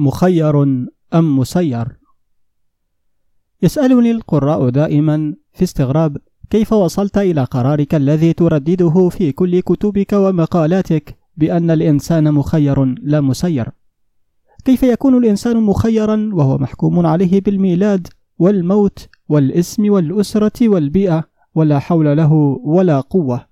مخير أم مسير؟ يسألني القراء دائما في استغراب كيف وصلت إلى قرارك الذي تردده في كل كتبك ومقالاتك بأن الإنسان مخير لا مسير؟ كيف يكون الإنسان مخيرا وهو محكوم عليه بالميلاد والموت والاسم والأسرة والبيئة ولا حول له ولا قوة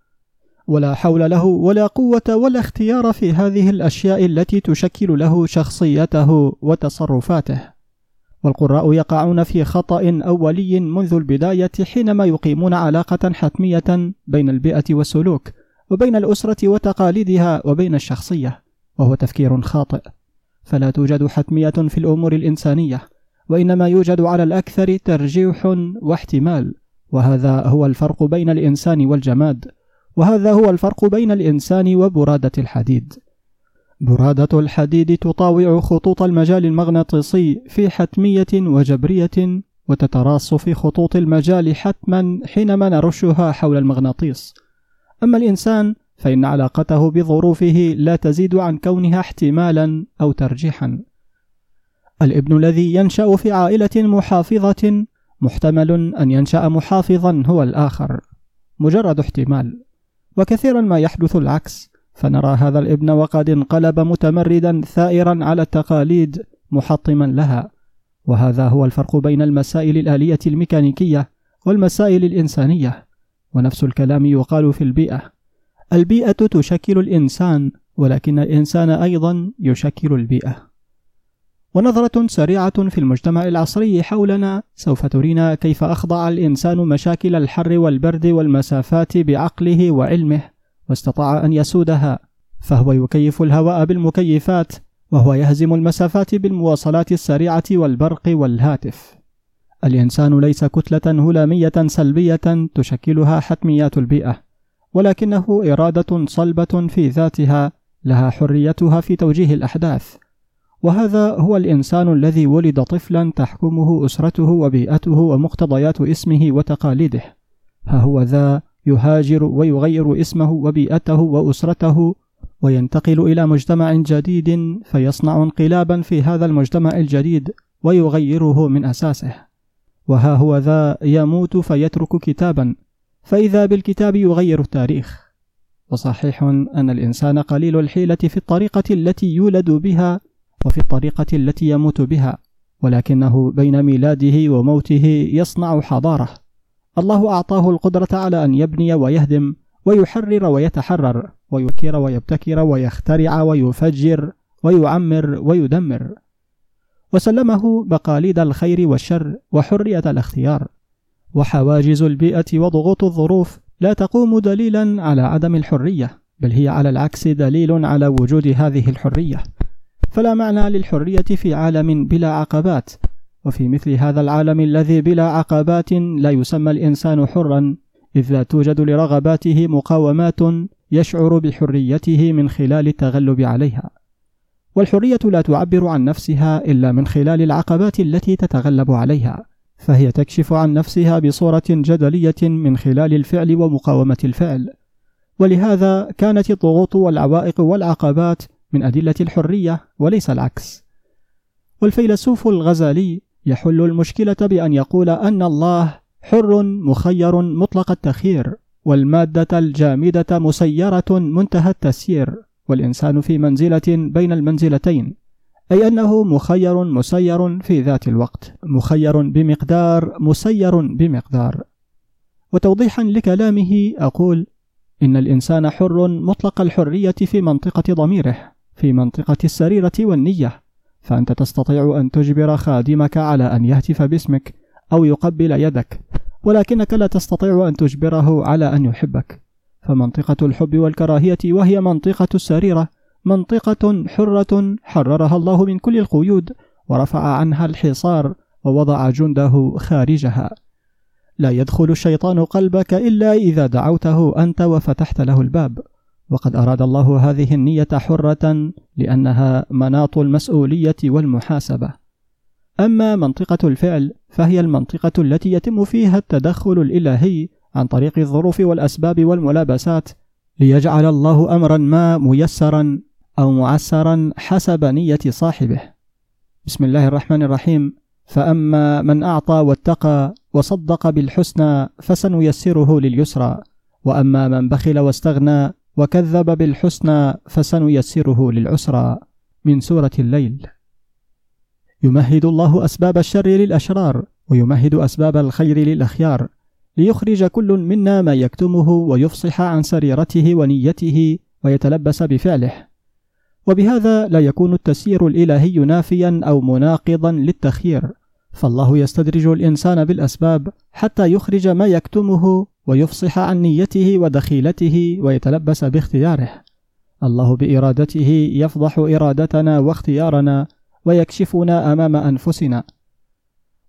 ولا حول له ولا قوة ولا اختيار في هذه الأشياء التي تشكل له شخصيته وتصرفاته. والقراء يقعون في خطأ أولي منذ البداية حينما يقيمون علاقة حتمية بين البيئة والسلوك وبين الأسرة وتقاليدها وبين الشخصية وهو تفكير خاطئ. فلا توجد حتمية في الأمور الإنسانية وإنما يوجد على الأكثر ترجيح واحتمال وهذا هو الفرق بين الإنسان والجماد. وهذا هو الفرق بين الإنسان وبرادة الحديد. برادة الحديد تطاوع خطوط المجال المغناطيسي في حتمية وجبرية وتتراص في خطوط المجال حتما حينما نرشها حول المغناطيس. أما الإنسان فإن علاقته بظروفه لا تزيد عن كونها احتمالا أو ترجيحا. الإبن الذي ينشأ في عائلة محافظة محتمل أن ينشأ محافظا هو الآخر. مجرد احتمال. وكثيرا ما يحدث العكس. فنرى هذا الابن وقد انقلب متمردا ثائرا على التقاليد محطما لها. وهذا هو الفرق بين المسائل الآلية الميكانيكية والمسائل الإنسانية. ونفس الكلام يقال في البيئة. البيئة تشكل الإنسان ولكن الإنسان أيضا يشكل البيئة. ونظرة سريعة في المجتمع العصري حولنا. سوف ترينا كيف أخضع الإنسان مشاكل الحر والبرد والمسافات بعقله وعلمه واستطاع أن يسودها. فهو يكيف الهواء بالمكيفات وهو يهزم المسافات بالمواصلات السريعة والبرق والهاتف. الإنسان ليس كتلة هلامية سلبية تشكلها حتميات البيئة ولكنه إرادة صلبة في ذاتها لها حريتها في توجيه الأحداث. وهذا هو الإنسان الذي ولد طفلا تحكمه أسرته وبيئته ومقتضيات اسمه وتقاليده. ها هو ذا يهاجر ويغير اسمه وبيئته وأسرته وينتقل إلى مجتمع جديد فيصنع انقلابا في هذا المجتمع الجديد ويغيره من أساسه. وها هو ذا يموت فيترك كتابا فإذا بالكتاب يغير التاريخ. وصحيح أن الإنسان قليل الحيلة في الطريقة التي يولد بها وفي الطريقة التي يموت بها ولكنه بين ميلاده وموته يصنع حضارة. الله أعطاه القدرة على أن يبني ويهدم ويحرر ويتحرر ويبكر ويبتكر ويخترع ويفجر ويعمر ويدمر. وسلمه بقاليد الخير والشر وحرية الاختيار. وحواجز البيئة وضغوط الظروف لا تقوم دليلا على عدم الحرية بل هي على العكس دليل على وجود هذه الحرية. فلا معنى للحرية في عالم بلا عقبات وفي مثل هذا العالم الذي بلا عقبات لا يسمى الإنسان حرا إذ لا توجد لرغباته مقاومات يشعر بحريته من خلال التغلب عليها. والحرية لا تعبر عن نفسها إلا من خلال العقبات التي تتغلب عليها فهي تكشف عن نفسها بصورة جدلية من خلال الفعل ومقاومة الفعل. ولهذا كانت الضغوط والعوائق والعقبات من أدلة الحرية وليس العكس. والفيلسوف الغزالي يحل المشكلة بأن يقول أن الله حر مخير مطلق التخيير والمادة الجامدة مسيرة منتهى التسيير والإنسان في منزلة بين المنزلتين أي أنه مخير مسير في ذات الوقت مخير بمقدار مسير بمقدار. وتوضيحا لكلامه أقول إن الإنسان حر مطلق الحرية في منطقة ضميره. في منطقة السريرة والنية فأنت تستطيع أن تجبر خادمك على أن يهتف باسمك أو يقبل يدك ولكنك لا تستطيع أن تجبره على أن يحبك. فمنطقة الحب والكراهية وهي منطقة السريرة منطقة حرة حررها الله من كل القيود ورفع عنها الحصار ووضع جنده خارجها. لا يدخل الشيطان قلبك إلا إذا دعوته أنت وفتحت له الباب. وقد أراد الله هذه النية حرة لأنها مناط المسؤولية والمحاسبة. أما منطقة الفعل فهي المنطقة التي يتم فيها التدخل الإلهي عن طريق الظروف والأسباب والملابسات ليجعل الله أمرا ما ميسرا أو معسرا حسب نية صاحبه. بسم الله الرحمن الرحيم. فأما من أعطى واتقى وصدق بالحسنى فسنيسره لليسرى. وأما من بخل واستغنى وكذب بالحسنى فسنيسره للعسرى من سورة الليل. يمهد الله أسباب الشر للأشرار ويمهد أسباب الخير للأخيار ليخرج كل منا ما يكتمه ويفصح عن سريرته ونيته ويتلبس بفعله. وبهذا لا يكون التسيير الإلهي نافيا أو مناقضا للتخيير فالله يستدرج الإنسان بالأسباب حتى يخرج ما يكتمه ويفصح عن نيته ودخيلته ويتلبس باختياره. الله بإرادته يفضح إرادتنا واختيارنا ويكشفنا أمام أنفسنا.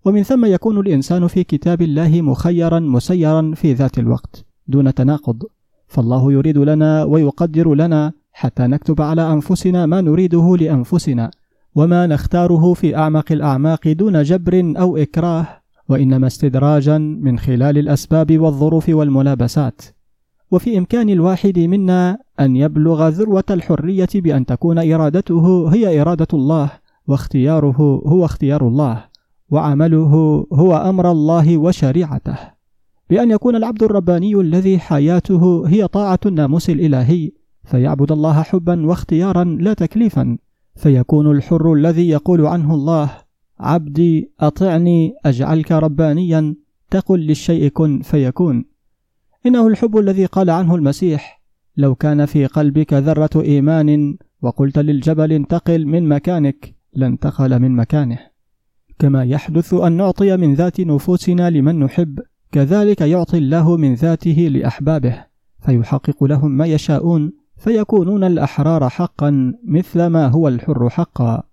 ومن ثم يكون الإنسان في كتاب الله مخيرا مسيرا في ذات الوقت دون تناقض. فالله يريد لنا ويقدر لنا حتى نكتب على أنفسنا ما نريده لأنفسنا وما نختاره في أعمق الأعماق دون جبر أو إكراه. وإنما استدراجا من خلال الأسباب والظروف والملابسات. وفي إمكان الواحد منا أن يبلغ ذروة الحرية بأن تكون إرادته هي إرادة الله واختياره هو اختيار الله وعمله هو أمر الله وشريعته. بأن يكون العبد الرباني الذي حياته هي طاعة الناموس الإلهي فيعبد الله حبا واختيارا لا تكليفا فيكون الحر الذي يقول عنه الله عبدي أطعني أجعلك ربانيا تقل للشيء كن فيكون. إنه الحب الذي قال عنه المسيح لو كان في قلبك ذرة إيمان وقلت للجبل انتقل من مكانك لانتقل من مكانه. كما يحدث أن نعطي من ذات نفوسنا لمن نحب كذلك يعطي الله من ذاته لأحبابه. فيحقق لهم ما يشاءون فيكونون الأحرار حقا مثل ما هو الحر حقا.